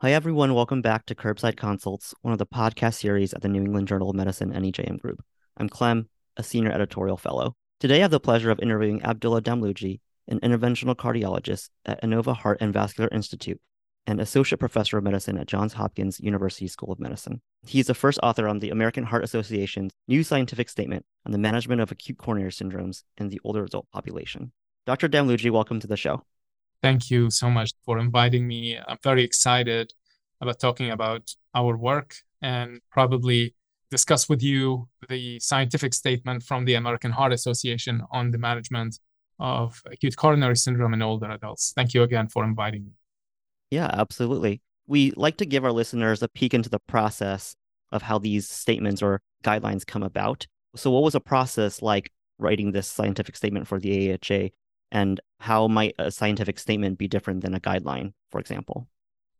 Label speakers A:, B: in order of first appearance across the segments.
A: Hi, everyone. Welcome back to Curbside Consults, one of the podcast series at the New England Journal of Medicine NEJM Group. I'm Clem, a senior editorial fellow. Today, I have the pleasure of interviewing Abdulla Damluji, an interventional cardiologist at Inova Heart and Vascular Institute and associate professor of medicine at Johns Hopkins University School of Medicine. He is the first author on the American Heart Association's new scientific statement on the management of acute coronary syndromes in the older adult population. Dr. Damluji, welcome to the show.
B: Thank you so much for inviting me. I'm very excited about talking about our work and probably discuss with you the scientific statement from the American Heart Association on the management of acute coronary syndrome in older adults. Thank you again for inviting me.
A: Yeah, absolutely. We like to give our listeners a peek into the process of how these statements or guidelines come about. So, what was a process like writing this scientific statement for the AHA, and how might a scientific statement be different than a guideline, for example?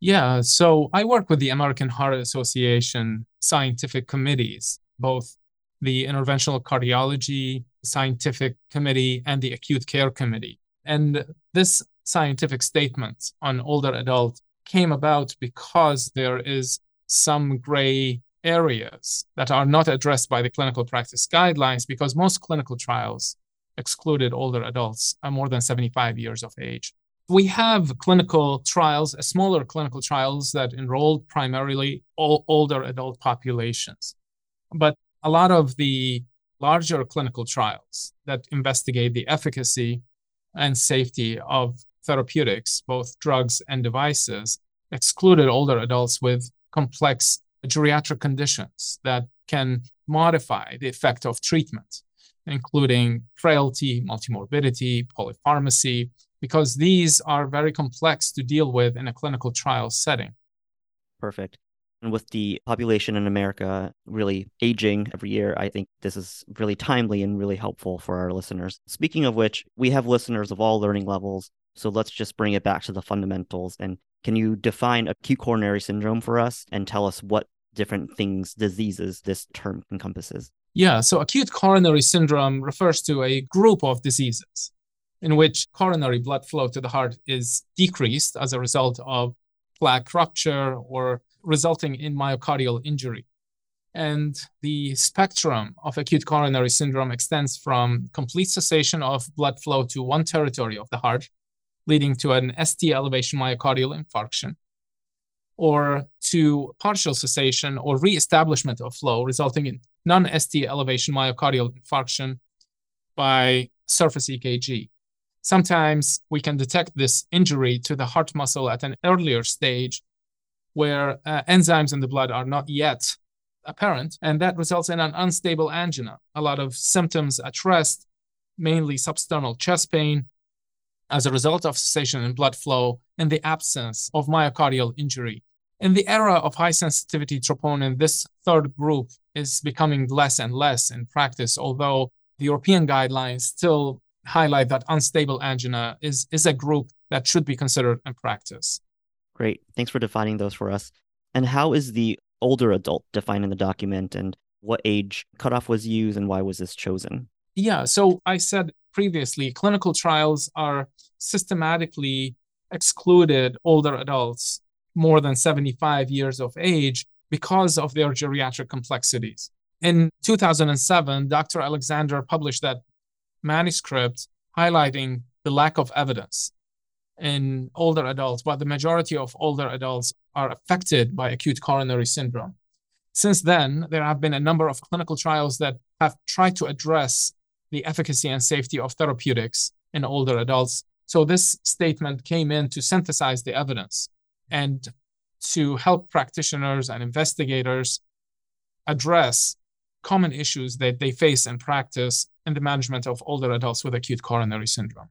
B: Yeah, so I work with the American Heart Association scientific committees, both the Interventional Cardiology Scientific Committee and the Acute Care Committee. And this scientific statement on older adult came about because there is some gray areas that are not addressed by the clinical practice guidelines because most clinical trials excluded older adults more than 75 years of age. We have clinical trials, uh, smaller clinical trials that enrolled primarily all older adult populations. But a lot of the larger clinical trials that investigate the efficacy and safety of therapeutics, both drugs and devices, excluded older adults with complex geriatric conditions that can modify the effect of treatment, including frailty, multimorbidity, polypharmacy, because these are very complex to deal with in a clinical trial setting.
A: Perfect. And with the population in America really aging every year, I think this is really timely and really helpful for our listeners. Speaking of which, we have listeners of all learning levels so let's just bring it back to the fundamentals. And can you define acute coronary syndrome for us and tell us what different things, diseases this term encompasses?
B: Yeah, so acute coronary syndrome refers to a group of diseases in which coronary blood flow to the heart is decreased as a result of plaque rupture or resulting in myocardial injury. And the spectrum of acute coronary syndrome extends from complete cessation of blood flow to one territory of the heart leading to an ST elevation myocardial infarction, or to partial cessation or reestablishment of flow, resulting in non ST elevation myocardial infarction by surface EKG. Sometimes we can detect this injury to the heart muscle at an earlier stage where uh, enzymes in the blood are not yet apparent, and that results in an unstable angina. A lot of symptoms at rest, mainly substernal chest pain, as a result of cessation in blood flow in the absence of myocardial injury. In the era of high sensitivity troponin, this third group is becoming less and less in practice, although the European guidelines still highlight that unstable angina is, is a group that should be considered in practice.
A: Great. Thanks for defining those for us. And how is the older adult defined in the document and what age cutoff was used and why was this chosen?
B: Yeah, so I said previously, clinical trials are systematically excluded older adults more than 75 years of age because of their geriatric complexities. In 2007, Dr. Alexander published that manuscript highlighting the lack of evidence in older adults, but the majority of older adults are affected by acute coronary syndrome. Since then, there have been a number of clinical trials that have tried to address the efficacy and safety of therapeutics in older adults. So this statement came in to synthesize the evidence and to help practitioners and investigators address common issues that they face in practice in the management of older adults with acute coronary syndrome.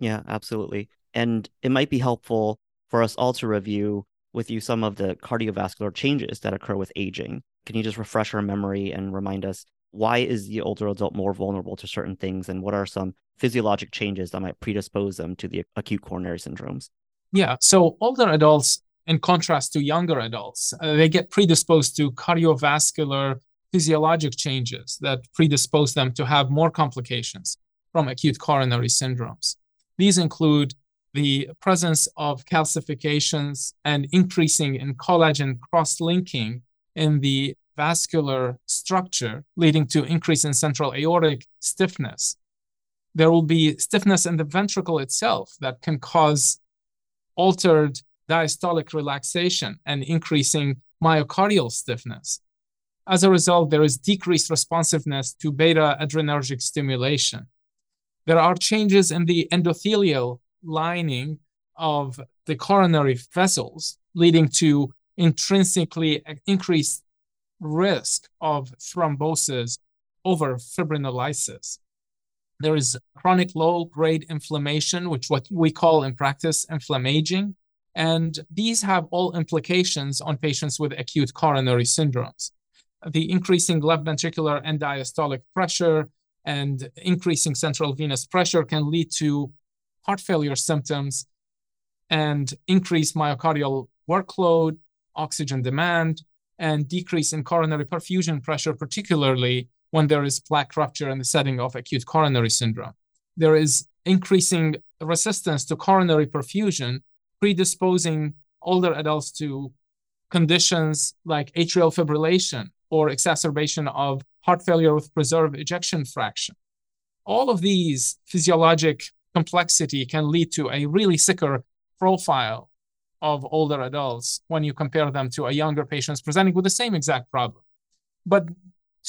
A: Yeah, absolutely. And it might be helpful for us all to review with you some of the cardiovascular changes that occur with aging. Can you just refresh our memory and remind us why is the older adult more vulnerable to certain things and what are some physiologic changes that might predispose them to the acute coronary syndromes
B: yeah so older adults in contrast to younger adults uh, they get predisposed to cardiovascular physiologic changes that predispose them to have more complications from acute coronary syndromes these include the presence of calcifications and increasing in collagen cross linking in the vascular structure, leading to increase in central aortic stiffness. There will be stiffness in the ventricle itself that can cause altered diastolic relaxation and increasing myocardial stiffness. As a result, there is decreased responsiveness to beta adrenergic stimulation. There are changes in the endothelial lining of the coronary vessels, leading to intrinsically increased risk of thrombosis over fibrinolysis. There is chronic low grade inflammation, which what we call in practice inflammaging. And these have all implications on patients with acute coronary syndromes. The increasing left ventricular end diastolic pressure and increasing central venous pressure can lead to heart failure symptoms and increased myocardial workload, oxygen demand, and decrease in coronary perfusion pressure, particularly when there is plaque rupture in the setting of acute coronary syndrome. There is increasing resistance to coronary perfusion, predisposing older adults to conditions like atrial fibrillation or exacerbation of heart failure with preserved ejection fraction. All of these physiologic complexity can lead to a really sicker profile of older adults when you compare them to a younger patients presenting with the same exact problem. But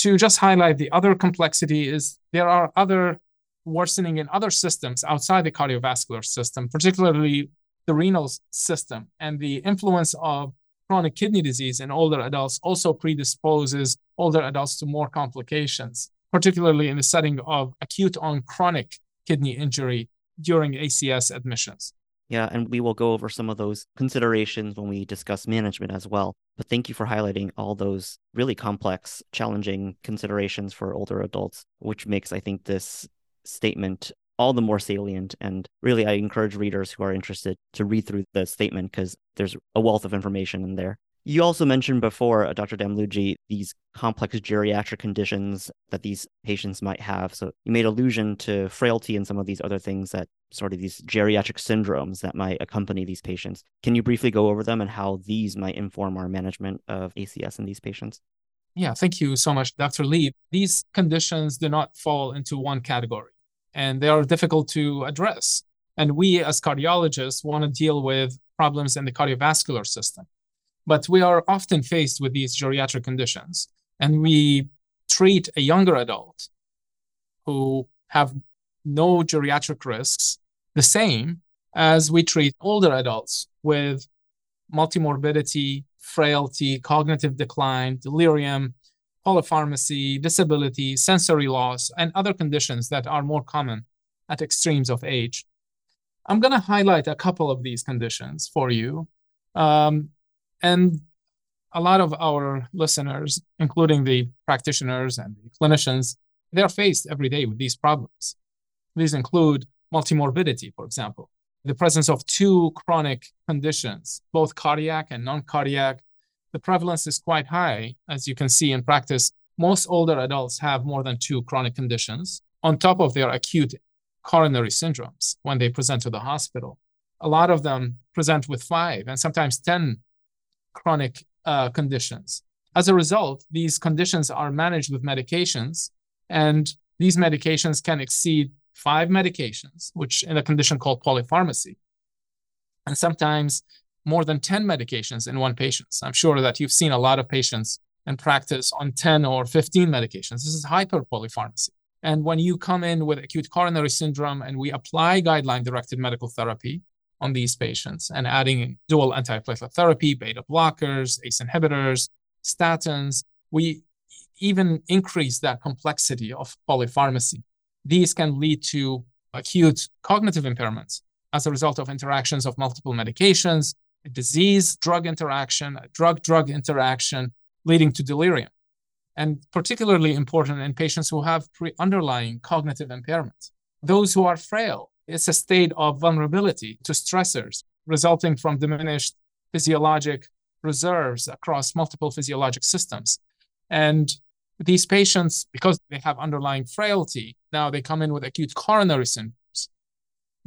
B: to just highlight the other complexity is there are other worsening in other systems outside the cardiovascular system, particularly the renal system, and the influence of chronic kidney disease in older adults also predisposes older adults to more complications, particularly in the setting of acute on chronic kidney injury during ACS admissions.
A: Yeah, and we will go over some of those considerations when we discuss management as well. But thank you for highlighting all those really complex, challenging considerations for older adults, which makes, I think, this statement all the more salient. And really, I encourage readers who are interested to read through the statement because there's a wealth of information in there. You also mentioned before, uh, Dr. Damluji, these complex geriatric conditions that these patients might have. So you made allusion to frailty and some of these other things that sort of these geriatric syndromes that might accompany these patients. Can you briefly go over them and how these might inform our management of ACS in these patients?
B: Yeah, thank you so much, Dr. Lee. These conditions do not fall into one category and they are difficult to address. And we as cardiologists want to deal with problems in the cardiovascular system. But we are often faced with these geriatric conditions, and we treat a younger adult who have no geriatric risks the same as we treat older adults with multimorbidity, frailty, cognitive decline, delirium, polypharmacy, disability, sensory loss, and other conditions that are more common at extremes of age. I'm going to highlight a couple of these conditions for you. Um, and a lot of our listeners, including the practitioners and the clinicians, they're faced every day with these problems. These include multimorbidity, for example, the presence of two chronic conditions, both cardiac and non cardiac. The prevalence is quite high, as you can see in practice. Most older adults have more than two chronic conditions on top of their acute coronary syndromes when they present to the hospital. A lot of them present with five and sometimes 10 chronic uh, conditions. As a result, these conditions are managed with medications, and these medications can exceed five medications, which in a condition called polypharmacy, and sometimes more than 10 medications in one patient. I'm sure that you've seen a lot of patients in practice on 10 or 15 medications. This is hyperpolypharmacy. And when you come in with acute coronary syndrome and we apply guideline directed medical therapy, on these patients and adding dual antiplatelet therapy, beta blockers, ACE inhibitors, statins. We even increase that complexity of polypharmacy. These can lead to acute cognitive impairments as a result of interactions of multiple medications, a disease drug interaction, a drug drug interaction, leading to delirium. And particularly important in patients who have pre underlying cognitive impairment. Those who are frail, it's a state of vulnerability to stressors resulting from diminished physiologic reserves across multiple physiologic systems. And these patients, because they have underlying frailty, now they come in with acute coronary syndromes.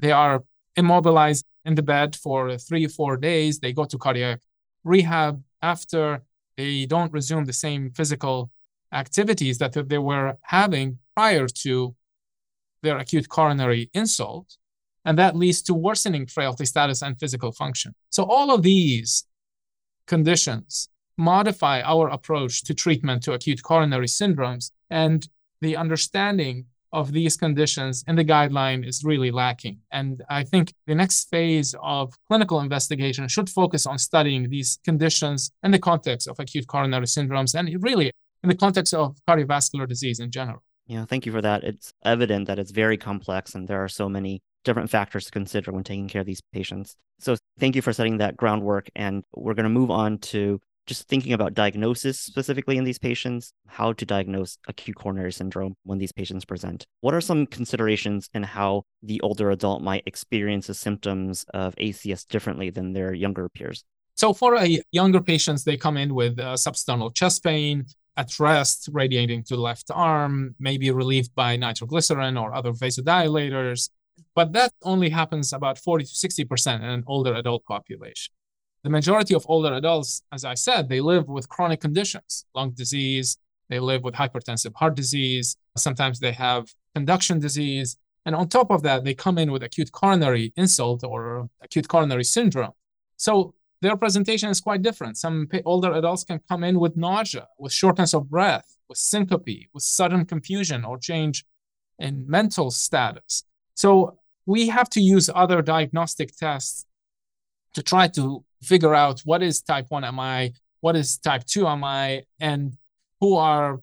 B: They are immobilized in the bed for three, four days. They go to cardiac rehab after they don't resume the same physical activities that they were having prior to their acute coronary insult. And that leads to worsening frailty status and physical function. So, all of these conditions modify our approach to treatment to acute coronary syndromes. And the understanding of these conditions in the guideline is really lacking. And I think the next phase of clinical investigation should focus on studying these conditions in the context of acute coronary syndromes and really in the context of cardiovascular disease in general.
A: Yeah, thank you for that. It's evident that it's very complex and there are so many different factors to consider when taking care of these patients. So, thank you for setting that groundwork. And we're going to move on to just thinking about diagnosis specifically in these patients, how to diagnose acute coronary syndrome when these patients present. What are some considerations in how the older adult might experience the symptoms of ACS differently than their younger peers?
B: So, for a younger patients, they come in with uh, substernal chest pain, at rest, radiating to the left arm, maybe relieved by nitroglycerin or other vasodilators. But that only happens about 40 to 60% in an older adult population. The majority of older adults, as I said, they live with chronic conditions, lung disease, they live with hypertensive heart disease, sometimes they have conduction disease. And on top of that, they come in with acute coronary insult or acute coronary syndrome. So their presentation is quite different. Some older adults can come in with nausea, with shortness of breath, with syncope, with sudden confusion or change in mental status. So we have to use other diagnostic tests to try to figure out what is type 1 MI, what is type 2 MI, and who are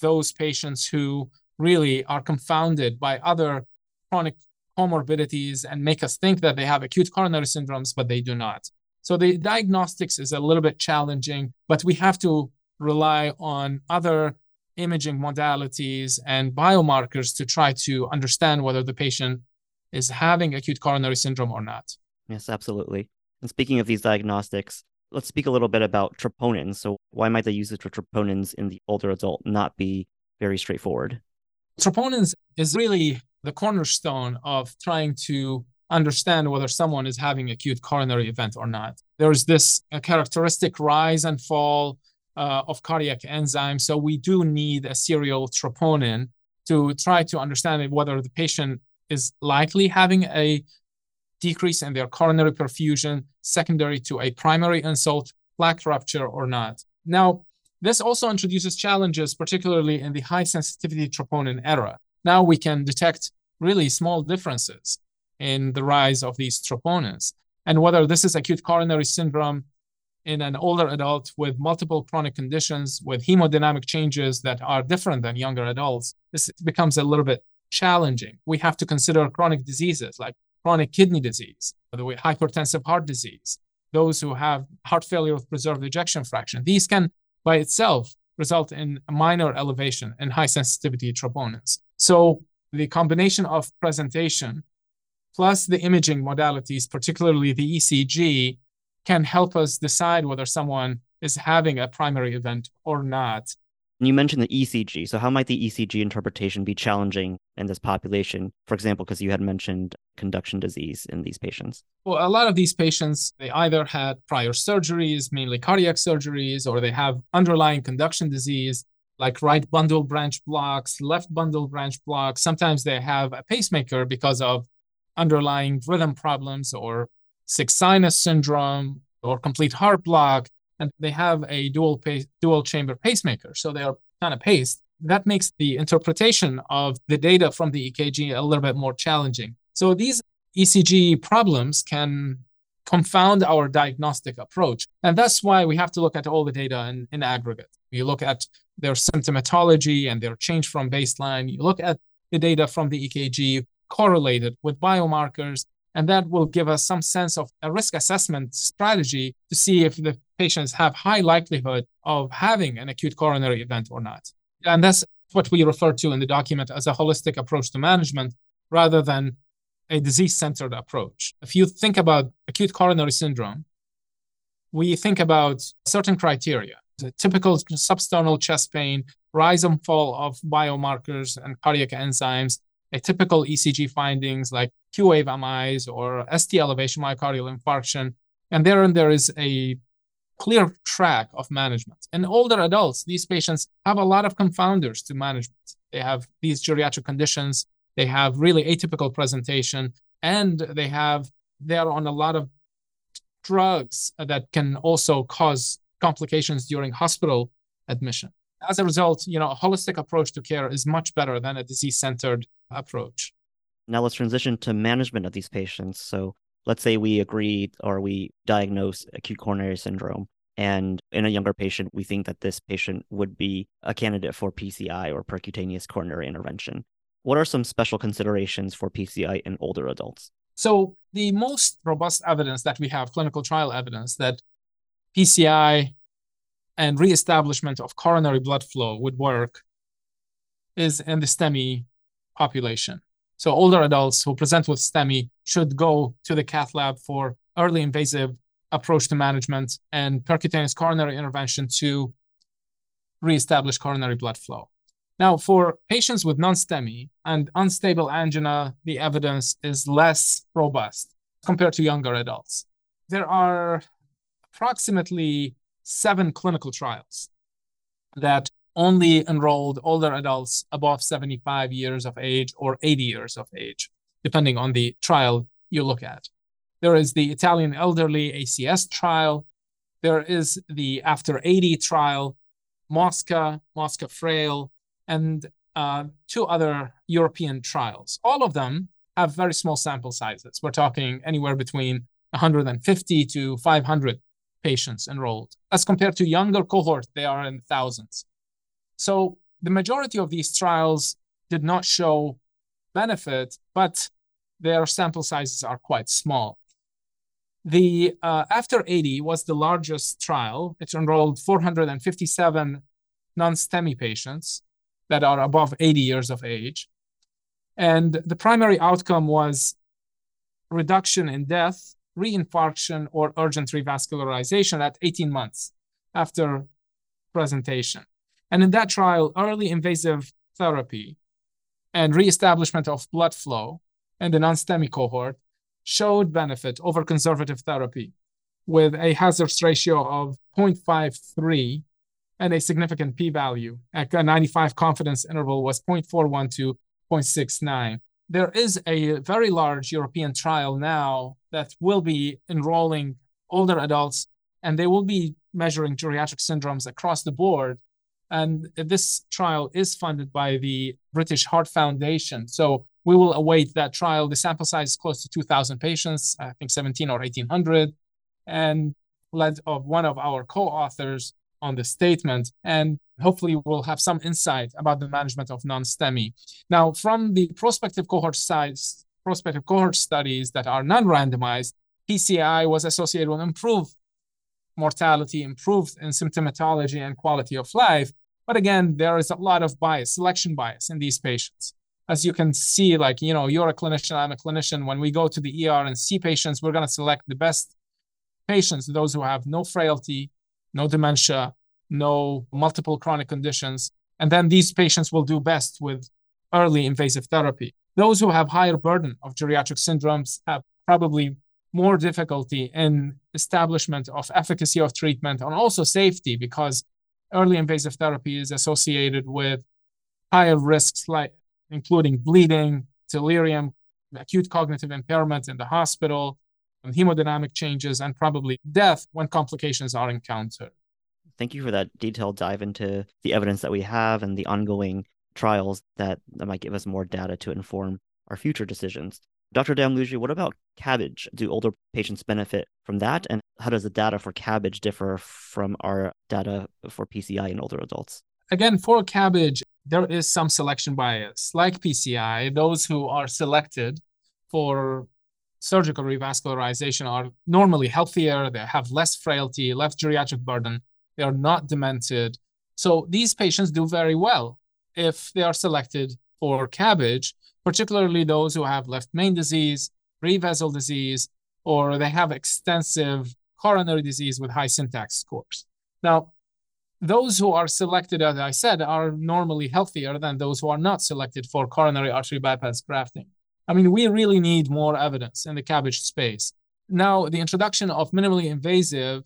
B: those patients who really are confounded by other chronic comorbidities and make us think that they have acute coronary syndromes, but they do not. So the diagnostics is a little bit challenging, but we have to rely on other imaging modalities and biomarkers to try to understand whether the patient is having acute coronary syndrome or not.
A: Yes, absolutely. And speaking of these diagnostics, let's speak a little bit about troponins. So, why might the usage of troponins in the older adult not be very straightforward?
B: Troponins is really the cornerstone of trying to understand whether someone is having acute coronary event or not. There's this characteristic rise and fall uh, of cardiac enzymes. So we do need a serial troponin to try to understand whether the patient is likely having a decrease in their coronary perfusion secondary to a primary insult, plaque rupture, or not. Now, this also introduces challenges, particularly in the high sensitivity troponin era. Now we can detect really small differences in the rise of these troponins. And whether this is acute coronary syndrome in an older adult with multiple chronic conditions with hemodynamic changes that are different than younger adults, this becomes a little bit challenging. We have to consider chronic diseases like chronic kidney disease, by the way, hypertensive heart disease, those who have heart failure with preserved ejection fraction. These can by itself result in a minor elevation in high sensitivity troponins. So the combination of presentation plus the imaging modalities, particularly the ECG, can help us decide whether someone is having a primary event or not.
A: You mentioned the ECG. So, how might the ECG interpretation be challenging in this population? For example, because you had mentioned conduction disease in these patients.
B: Well, a lot of these patients, they either had prior surgeries, mainly cardiac surgeries, or they have underlying conduction disease like right bundle branch blocks, left bundle branch blocks. Sometimes they have a pacemaker because of underlying rhythm problems or sick sinus syndrome or complete heart block, and they have a dual pace, dual chamber pacemaker, so they are kind of paced. That makes the interpretation of the data from the EKG a little bit more challenging. So these ECG problems can confound our diagnostic approach. And that's why we have to look at all the data in, in aggregate. You look at their symptomatology and their change from baseline. You look at the data from the EKG correlated with biomarkers. And that will give us some sense of a risk assessment strategy to see if the patients have high likelihood of having an acute coronary event or not. And that's what we refer to in the document as a holistic approach to management rather than a disease centered approach. If you think about acute coronary syndrome, we think about certain criteria the typical substernal chest pain, rise and fall of biomarkers and cardiac enzymes, atypical ECG findings like Q wave MIs or ST elevation myocardial infarction. And therein there is a clear track of management. In older adults, these patients have a lot of confounders to management. They have these geriatric conditions, they have really atypical presentation, and they have they're on a lot of drugs that can also cause complications during hospital admission. As a result, you know, a holistic approach to care is much better than a disease-centered approach.
A: Now let's transition to management of these patients. So let's say we agree or we diagnose acute coronary syndrome and in a younger patient we think that this patient would be a candidate for PCI or percutaneous coronary intervention. What are some special considerations for PCI in older adults?
B: So the most robust evidence that we have, clinical trial evidence that PCI and reestablishment of coronary blood flow would work is in the STEMI population. So older adults who present with STEMI should go to the cath lab for early invasive approach to management and percutaneous coronary intervention to reestablish coronary blood flow. Now, for patients with non-STEMI and unstable angina, the evidence is less robust compared to younger adults. There are approximately seven clinical trials that only enrolled older adults above 75 years of age or 80 years of age, depending on the trial you look at. There is the Italian elderly ACS trial. There is the after 80 trial, MOSCA, MOSCA Frail, and uh, two other European trials. All of them have very small sample sizes. We're talking anywhere between 150 to 500 patients enrolled. As compared to younger cohort, they are in thousands. So the majority of these trials did not show benefit, but their sample sizes are quite small. The uh, After 80 was the largest trial. It enrolled 457 non-STEMI patients that are above 80 years of age. And the primary outcome was reduction in death, reinfarction, or urgent revascularization at 18 months after presentation. And in that trial, early invasive therapy and reestablishment of blood flow in the non-STEMI cohort showed benefit over conservative therapy with a hazards ratio of 0.53 and a significant p-value at a 95 confidence interval was 0.41 to 0.69. There is a very large European trial now that will be enrolling older adults, and they will be measuring geriatric syndromes across the board. And this trial is funded by the British Heart Foundation. So we will await that trial. The sample size is close to 2,000 patients, I think 17 or 1,800, and led of one of our co-authors, on the statement, and hopefully we'll have some insight about the management of non-STEMI. Now, from the prospective cohort size, prospective cohort studies that are non-randomized, PCI was associated with improved mortality, improved in symptomatology and quality of life. But again, there is a lot of bias, selection bias in these patients. As you can see, like, you know, you're a clinician, I'm a clinician. When we go to the ER and see patients, we're going to select the best patients, those who have no frailty, no dementia, no multiple chronic conditions. And then these patients will do best with early invasive therapy. Those who have higher burden of geriatric syndromes have probably more difficulty in establishment of efficacy of treatment and also safety because early invasive therapy is associated with higher risks like including bleeding, delirium, acute cognitive impairment in the hospital, hemodynamic changes, and probably death when complications are encountered.
A: Thank you for that detailed dive into the evidence that we have and the ongoing trials that, that might give us more data to inform our future decisions. Dr. Damluji, what about CABG? Do older patients benefit from that? And how does the data for CABG differ from our data for PCI in older adults?
B: Again, for CABG, there is some selection bias. Like PCI, those who are selected for surgical revascularization are normally healthier, they have less frailty, less geriatric burden, they are not demented. So these patients do very well if they are selected for CABG, particularly those who have left main disease, three-vessel disease, or they have extensive coronary disease with high syntax scores. Now, those who are selected, as I said, are normally healthier than those who are not selected for coronary artery bypass grafting. I mean, we really need more evidence in the CABG space. Now, the introduction of minimally invasive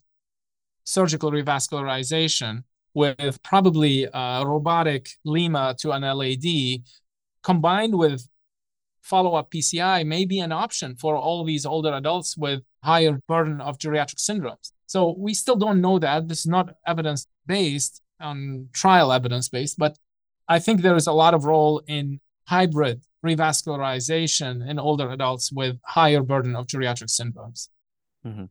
B: surgical revascularization with probably a robotic LIMA to an LAD combined with follow up PCI may be an option for all these older adults with higher burden of geriatric syndromes. So we still don't know that. This is not evidence based on um, trial evidence based, but I think there is a lot of role in hybrid revascularization in older adults with higher burden of geriatric syndromes.
A: Mm-hmm.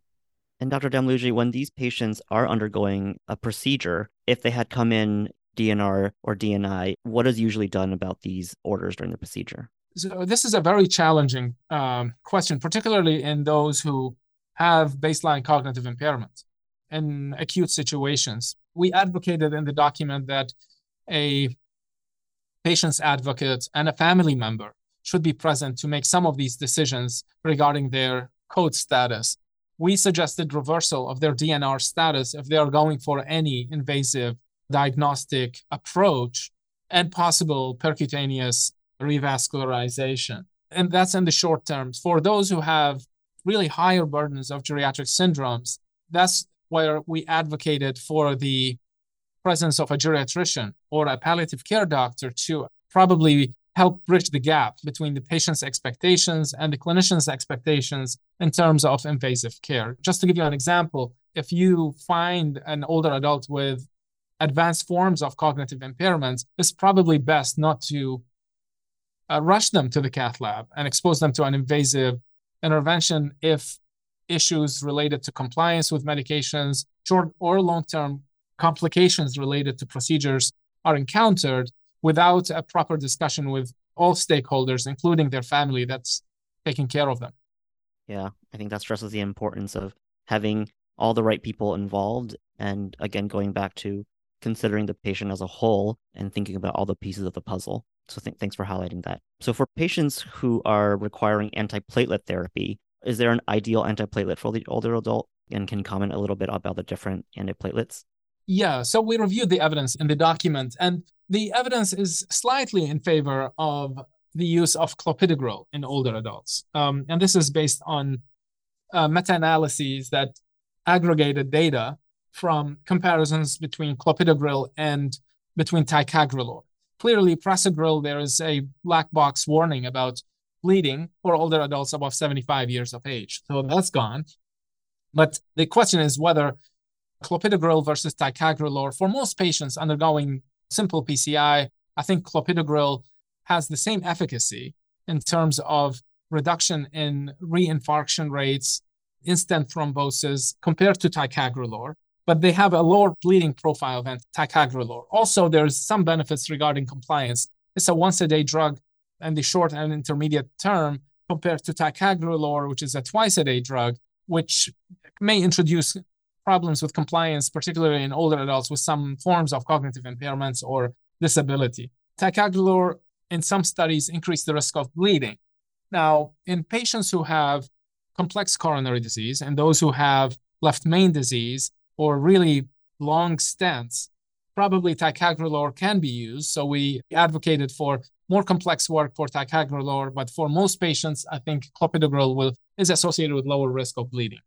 A: And Dr. Damluji, when these patients are undergoing a procedure, if they had come in DNR or DNI, what is usually done about these orders during the procedure?
B: So this is a very challenging um, question, particularly in those who have baseline cognitive impairment in acute situations. We advocated in the document that a patient's advocate and a family member should be present to make some of these decisions regarding their code status. We suggested reversal of their DNR status if they are going for any invasive diagnostic approach and possible percutaneous revascularization. And that's in the short term. For those who have really higher burdens of geriatric syndromes, that's where we advocated for the presence of a geriatrician or a palliative care doctor to probably help bridge the gap between the patient's expectations and the clinician's expectations in terms of invasive care. Just to give you an example, if you find an older adult with advanced forms of cognitive impairments, it's probably best not to uh, rush them to the cath lab and expose them to an invasive intervention if issues related to compliance with medications, short or long term complications related to procedures are encountered without a proper discussion with all stakeholders, including their family that's taking care of them.
A: Yeah, I think that stresses the importance of having all the right people involved. And again, going back to considering the patient as a whole and thinking about all the pieces of the puzzle. So th- thanks for highlighting that. So for patients who are requiring antiplatelet therapy, is there an ideal antiplatelet for the older adult? And can comment a little bit about the different antiplatelets?
B: Yeah, so we reviewed the evidence in the document, and the evidence is slightly in favor of the use of clopidogrel in older adults. Um, and this is based on uh, meta analyses that aggregated data from comparisons between clopidogrel and between ticagrelor. Clearly, prasugrel, there is a black box warning about bleeding for older adults above 75 years of age. So that's gone. But the question is whether clopidogrel versus ticagrelor, for most patients undergoing simple PCI, I think clopidogrel has the same efficacy in terms of reduction in reinfarction rates, in-stent thrombosis compared to ticagrelor but they have a lower bleeding profile than ticagrelor. Also, there's some benefits regarding compliance. It's a once a day drug in the short and intermediate term compared to ticagrelor, which is a twice a day drug, which may introduce problems with compliance, particularly in older adults with some forms of cognitive impairments or disability. Ticagrelor, in some studies, increased the risk of bleeding. Now, in patients who have complex coronary disease and those who have left main disease, or really long stents, probably ticagrelor can be used. So we advocated for more complex work for ticagrelor, but for most patients, I think clopidogrel will is associated with lower risk of bleeding.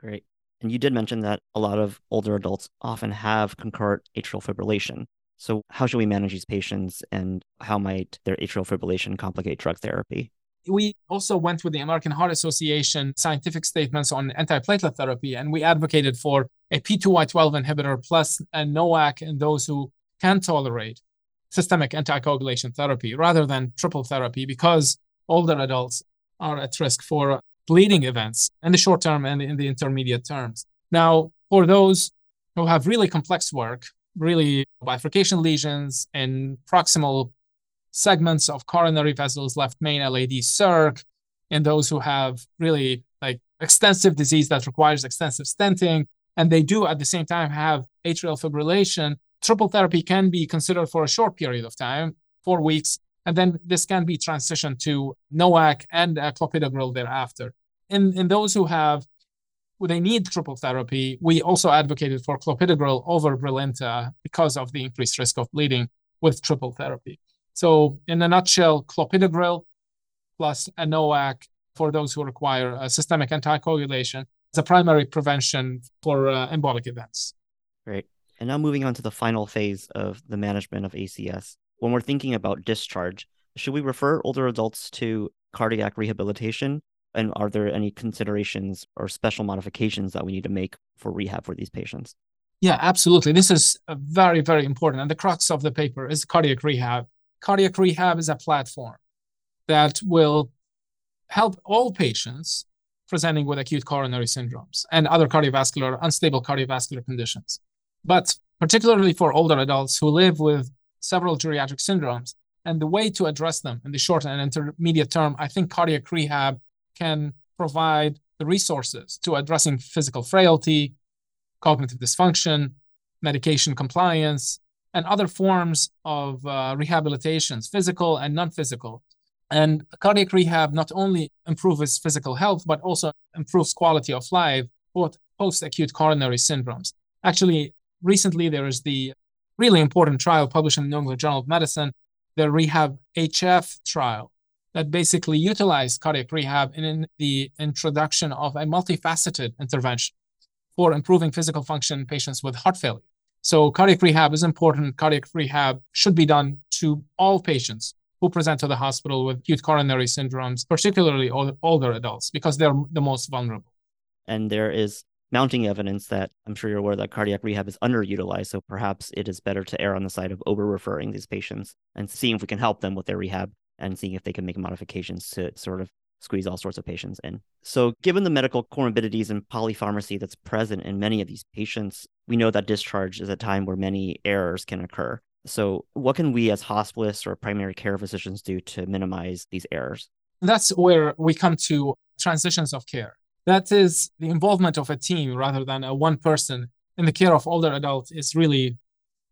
A: Great. And you did mention that a lot of older adults often have concurrent atrial fibrillation. So how should we manage these patients and how might their atrial fibrillation complicate drug therapy?
B: We also went with the American Heart Association scientific statements on antiplatelet therapy, and we advocated for a P2Y12 inhibitor plus a NOAC in those who can tolerate systemic anticoagulation therapy rather than triple therapy because older adults are at risk for bleeding events in the short term and in the intermediate terms. Now, for those who have really complex work, really bifurcation lesions in proximal segments of coronary vessels, left main LAD circ, and those who have really like extensive disease that requires extensive stenting, and they do at the same time have atrial fibrillation, triple therapy can be considered for a short period of time, four weeks, and then this can be transitioned to NOAC and clopidogrel thereafter. In, in those who have they need triple therapy, we also advocated for clopidogrel over Brilinta because of the increased risk of bleeding with triple therapy. So, in a nutshell, clopidogrel plus a NOAC for those who require a systemic anticoagulation as a primary prevention for uh, embolic events.
A: Great. And now moving on to the final phase of the management of ACS. When we're thinking about discharge, should we refer older adults to cardiac rehabilitation? And are there any considerations or special modifications that we need to make for rehab for these patients?
B: Yeah, absolutely. This is very, very important. And the crux of the paper is cardiac rehab. Cardiac rehab is a platform that will help all patients presenting with acute coronary syndromes and other cardiovascular, unstable cardiovascular conditions. But particularly for older adults who live with several geriatric syndromes, and the way to address them in the short and intermediate term, I think cardiac rehab can provide the resources to addressing physical frailty, cognitive dysfunction, medication compliance, and other forms of uh, rehabilitations, physical and non physical. And cardiac rehab not only improves physical health, but also improves quality of life for post acute coronary syndromes. Actually, recently there is the really important trial published in the New England Journal of Medicine, the Rehab HF trial, that basically utilized cardiac rehab in the introduction of a multifaceted intervention for improving physical function in patients with heart failure. So, cardiac rehab is important. Cardiac rehab should be done to all patients who present to the hospital with acute coronary syndromes, particularly older adults, because they're the most vulnerable.
A: And there is mounting evidence that I'm sure you're aware that cardiac rehab is underutilized. So perhaps it is better to err on the side of over referring these patients and seeing if we can help them with their rehab and seeing if they can make modifications to sort of squeeze all sorts of patients in. So, given the medical comorbidities and polypharmacy that's present in many of these patients, we know that discharge is a time where many errors can occur. So, what can we as hospitalists or primary care physicians do to minimize these errors?
B: That's where we come to transitions of care. That is the involvement of a team rather than a one person in the care of older adults is really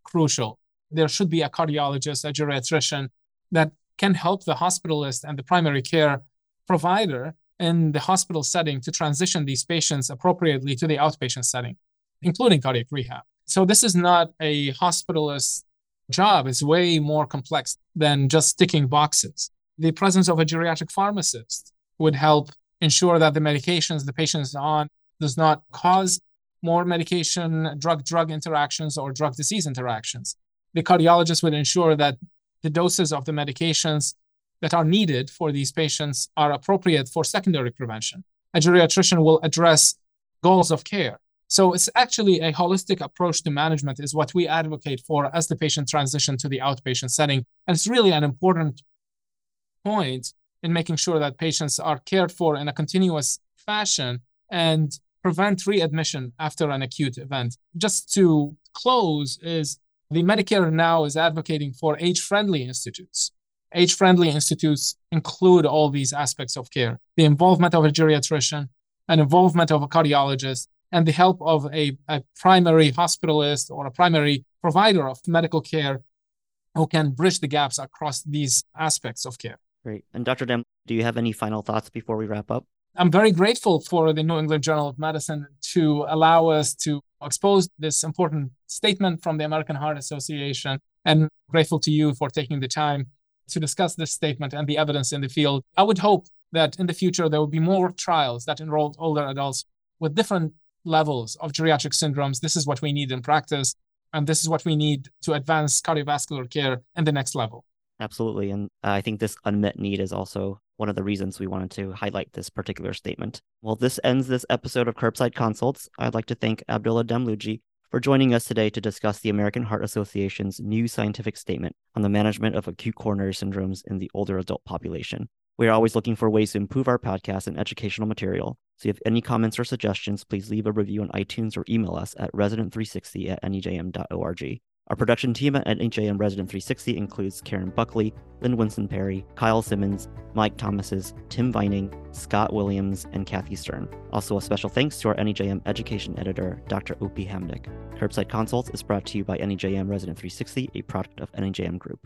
B: crucial. There should be a cardiologist, a geriatrician that can help the hospitalist and the primary care provider in the hospital setting to transition these patients appropriately to the outpatient setting, including cardiac rehab. So this is not a hospitalist job. It's way more complex than just ticking boxes. The presence of a geriatric pharmacist would help ensure that the medications the patient is on does not cause more medication drug drug interactions or drug disease interactions. The cardiologist would ensure that the doses of the medications that are needed for these patients are appropriate for secondary prevention. A geriatrician will address goals of care. So it's actually a holistic approach to management is what we advocate for as the patient transition to the outpatient setting. And it's really an important point in making sure that patients are cared for in a continuous fashion and prevent readmission after an acute event. Just to close is the Medicare now is advocating for age-friendly institutes. Age-friendly institutes include all these aspects of care: the involvement of a geriatrician, an involvement of a cardiologist, and the help of a, a primary hospitalist or a primary provider of medical care who can bridge the gaps across these aspects of care.
A: Great. And Dr. Dem, do you have any final thoughts before we wrap up?
B: I'm very grateful for the New England Journal of Medicine to allow us to expose this important statement from the American Heart Association and grateful to you for taking the time to discuss this statement and the evidence in the field. I would hope that in the future there will be more trials that enroll older adults with different levels of geriatric syndromes. This is what we need in practice, and this is what we need to advance cardiovascular care in the next level.
A: Absolutely. And uh, I think this unmet need is also one of the reasons we wanted to highlight this particular statement. Well, this ends this episode of Curbside Consults. I'd like to thank Abdulla Damluji for joining us today to discuss the American Heart Association's new scientific statement on the management of acute coronary syndromes in the older adult population. We are always looking for ways to improve our podcast and educational material. So if you have any comments or suggestions, please leave a review on iTunes or email us at resident360 at nejm.org. Our production team at NEJM Resident 360 includes Karen Buckley, Lynn Winston Perry, Kyle Simmons, Mike Thomases, Tim Vining, Scott Williams, and Kathy Stern. Also, a special thanks to our NEJM education editor, Dr. Opie Hamdick. Curbside Consults is brought to you by NEJM Resident 360, a product of NEJM Group.